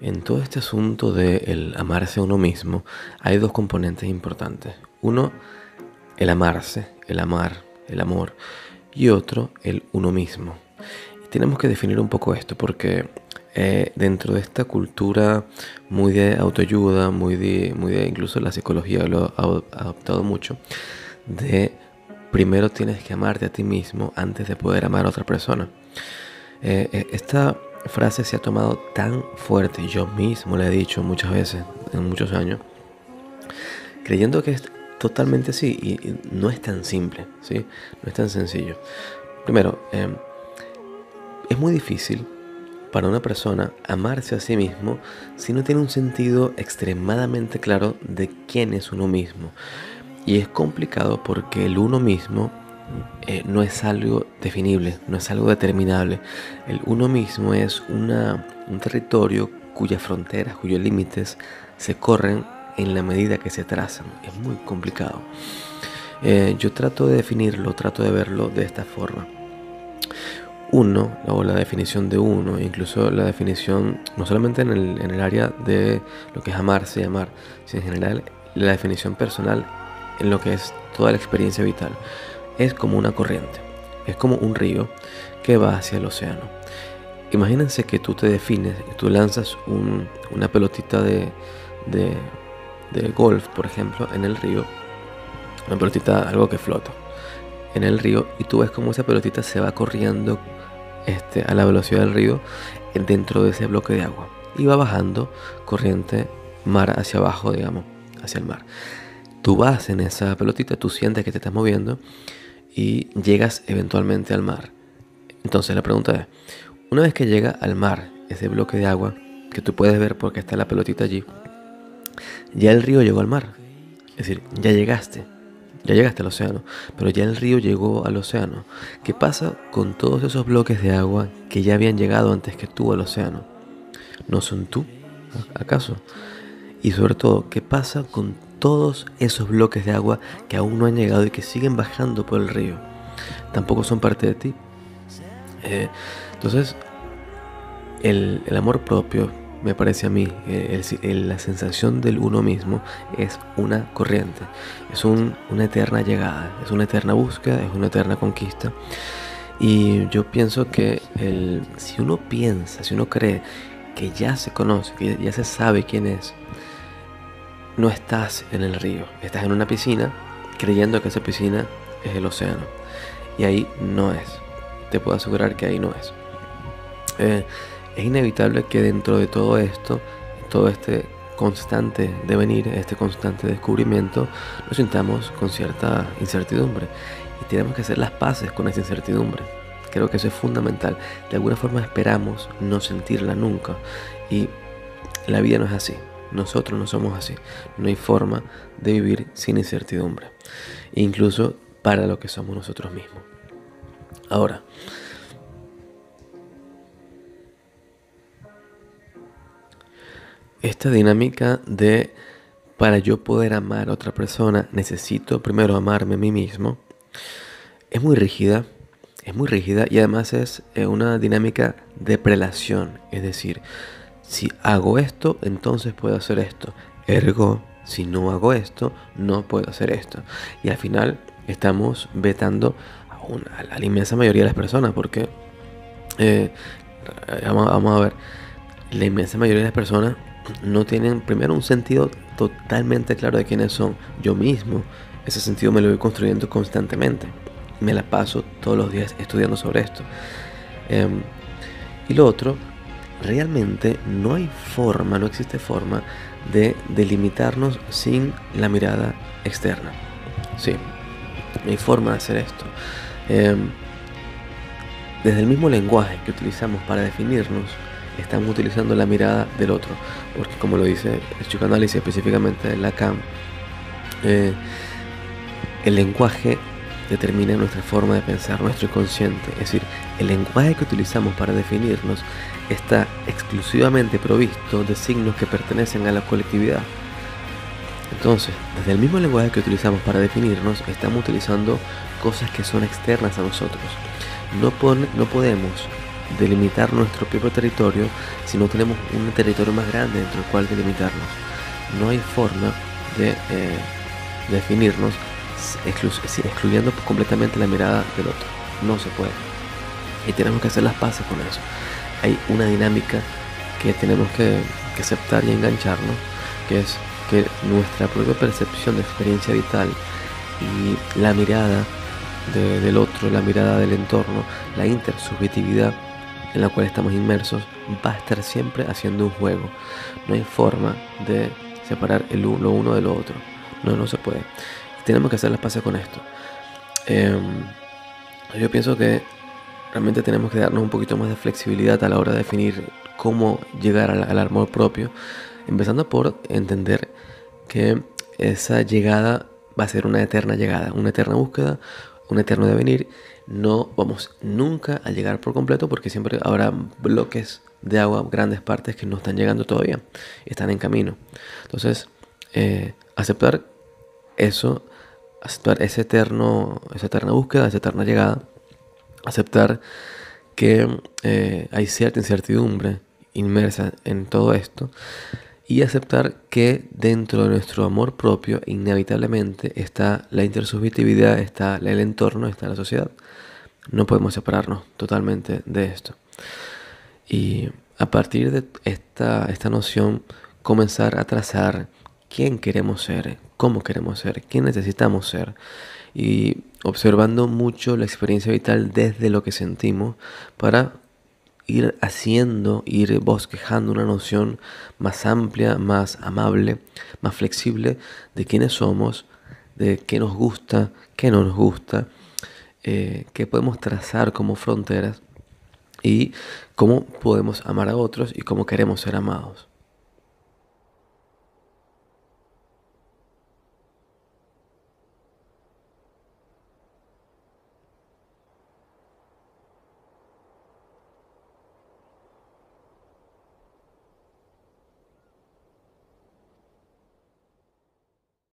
En todo este asunto de el amarse a uno mismo hay dos componentes importantes. Uno, el amarse, el amar, el amor. Y otro, el uno mismo. Tenemos que definir un poco esto porque eh, dentro de esta cultura muy de autoayuda, muy de, muy de incluso la psicología lo ha adoptado mucho, de primero tienes que amarte a ti mismo antes de poder amar a otra persona. Eh, eh, esta frase se ha tomado tan fuerte, yo mismo le he dicho muchas veces, en muchos años, creyendo que es totalmente así y, no es tan simple, ¿sí? No es tan sencillo. Primero, em, es muy difícil para una persona amarse a sí mismo si no tiene un sentido extremadamente claro de quién es uno mismo. Y es complicado porque el uno mismo eh, no es algo definible, no es algo determinable. El uno mismo es una, un territorio cuyas fronteras, cuyos límites se corren en la medida que se trazan. Es muy complicado. Eh, yo trato de definirlo, trato de verlo de esta forma. Uno, o la definición de uno, incluso la definición, no solamente en el, en el área de lo que es amarse y amar, sino en general la definición personal en lo que es toda la experiencia vital es como una corriente, es como un río que va hacia el océano. Imagínense que tú te defines, tú lanzas una pelotita de, de, golf, por ejemplo, en el río, una pelotita, algo que flota en el río, y tú ves como esa pelotita se va corriendo este, a la velocidad del río dentro de ese bloque de agua y va bajando corriente mar hacia abajo, digamos, hacia el mar. Tú vas en esa pelotita, tú sientes que te estás moviendo y llegas eventualmente al mar. Entonces la pregunta es, una vez que llega al mar, ese bloque de agua que tú puedes ver porque está la pelotita allí, ya el río llegó al mar. Es decir, ya llegaste, ya llegaste al océano, pero ya el río llegó al océano. ¿Qué pasa con todos esos bloques de agua que ya habían llegado antes que tú al océano? ¿No son tú? ¿Acaso? Y sobre todo, ¿qué pasa con todos esos bloques de agua que aún no han llegado y que siguen bajando por el río. Tampoco son parte de ti. Eh, entonces, el, amor propio, me parece a mí, eh, la sensación del uno mismo es una corriente, es una eterna llegada, es una eterna búsqueda, es una eterna conquista. Y yo pienso que si uno piensa, si uno cree que ya se conoce, que ya se sabe quién es, no estás en el río, estás en una piscina creyendo que esa piscina es el océano. Y ahí no es. Te puedo asegurar que ahí no es. Eh, es inevitable que dentro de todo esto, todo este constante devenir, este constante descubrimiento, nos sintamos con cierta incertidumbre. Y tenemos que hacer las paces con esa incertidumbre. Creo que eso es fundamental. De alguna forma esperamos no sentirla nunca. Y la vida no es así. Nosotros no somos así. No hay forma de vivir sin incertidumbre. Incluso para lo que somos nosotros mismos. Ahora, esta dinámica de para yo poder amar a otra persona necesito primero amarme a mí mismo es muy rígida, es muy rígida y además es eh, una dinámica de prelación, es decir, si hago esto, entonces puedo hacer esto. Ergo, si no hago esto, no puedo hacer esto. Y al final estamos vetando a, la inmensa mayoría de las personas porque, eh, vamos, a ver, la inmensa mayoría de las personas no tienen primero un sentido totalmente claro de quiénes son. Yo mismo, ese sentido me lo voy construyendo constantemente. Me la paso todos los días estudiando sobre esto. Em, y lo otro realmente no hay forma, no existe forma de delimitarnos sin la mirada externa. Sí, no hay forma de hacer esto. Em, desde el mismo lenguaje que utilizamos para definirnos, estamos utilizando la mirada del otro, porque como lo dice el psicoanálisis específicamente de Lacan, eh, el lenguaje determina nuestra forma de pensar, nuestro inconsciente. Es decir, el lenguaje que utilizamos para definirnos está exclusivamente provisto de signos que pertenecen a la colectividad. Entonces, desde el mismo lenguaje que utilizamos para definirnos, estamos utilizando cosas que son externas a nosotros. No, no podemos delimitar nuestro propio territorio si no tenemos un territorio más grande dentro del cual delimitarnos. No hay forma de eh, definirnos excluyendo completamente la mirada del otro. No se puede. Y tenemos que hacer las paces con eso. Hay una dinámica que tenemos que, aceptar y engancharnos, que es que nuestra propia percepción de experiencia vital y la mirada del otro, la mirada del entorno, la intersubjetividad en la cual estamos inmersos, va a estar siempre haciendo un juego. No hay forma de separar el uno, de lo otro. No, no se puede. Tenemos que hacer las paces con esto. Em, yo pienso que realmente tenemos que darnos un poquito más de flexibilidad a la hora de definir cómo llegar al, amor propio, empezando por entender que esa llegada va a ser una eterna llegada, una eterna búsqueda, un eterno devenir. No vamos nunca a llegar por completo porque siempre habrá bloques de agua, grandes partes que no están llegando todavía, están en camino. Entonces, eh, aceptar eso, aceptar ese eterno, esa eterna búsqueda, esa eterna llegada, aceptar que eh, hay cierta incertidumbre inmersa en todo esto y aceptar que dentro de nuestro amor propio inevitablemente está la intersubjetividad, está el entorno, está la sociedad. No podemos separarnos totalmente de esto. Y a partir de esta, esta noción, comenzar a trazar quién queremos ser, cómo queremos ser, quién necesitamos ser. Y observando mucho la experiencia vital desde lo que sentimos para ir haciendo, ir bosquejando una noción más amplia, más amable, más flexible de quiénes somos, de qué nos gusta, qué no nos gusta, eh, qué podemos trazar como fronteras y cómo podemos amar a otros y cómo queremos ser amados.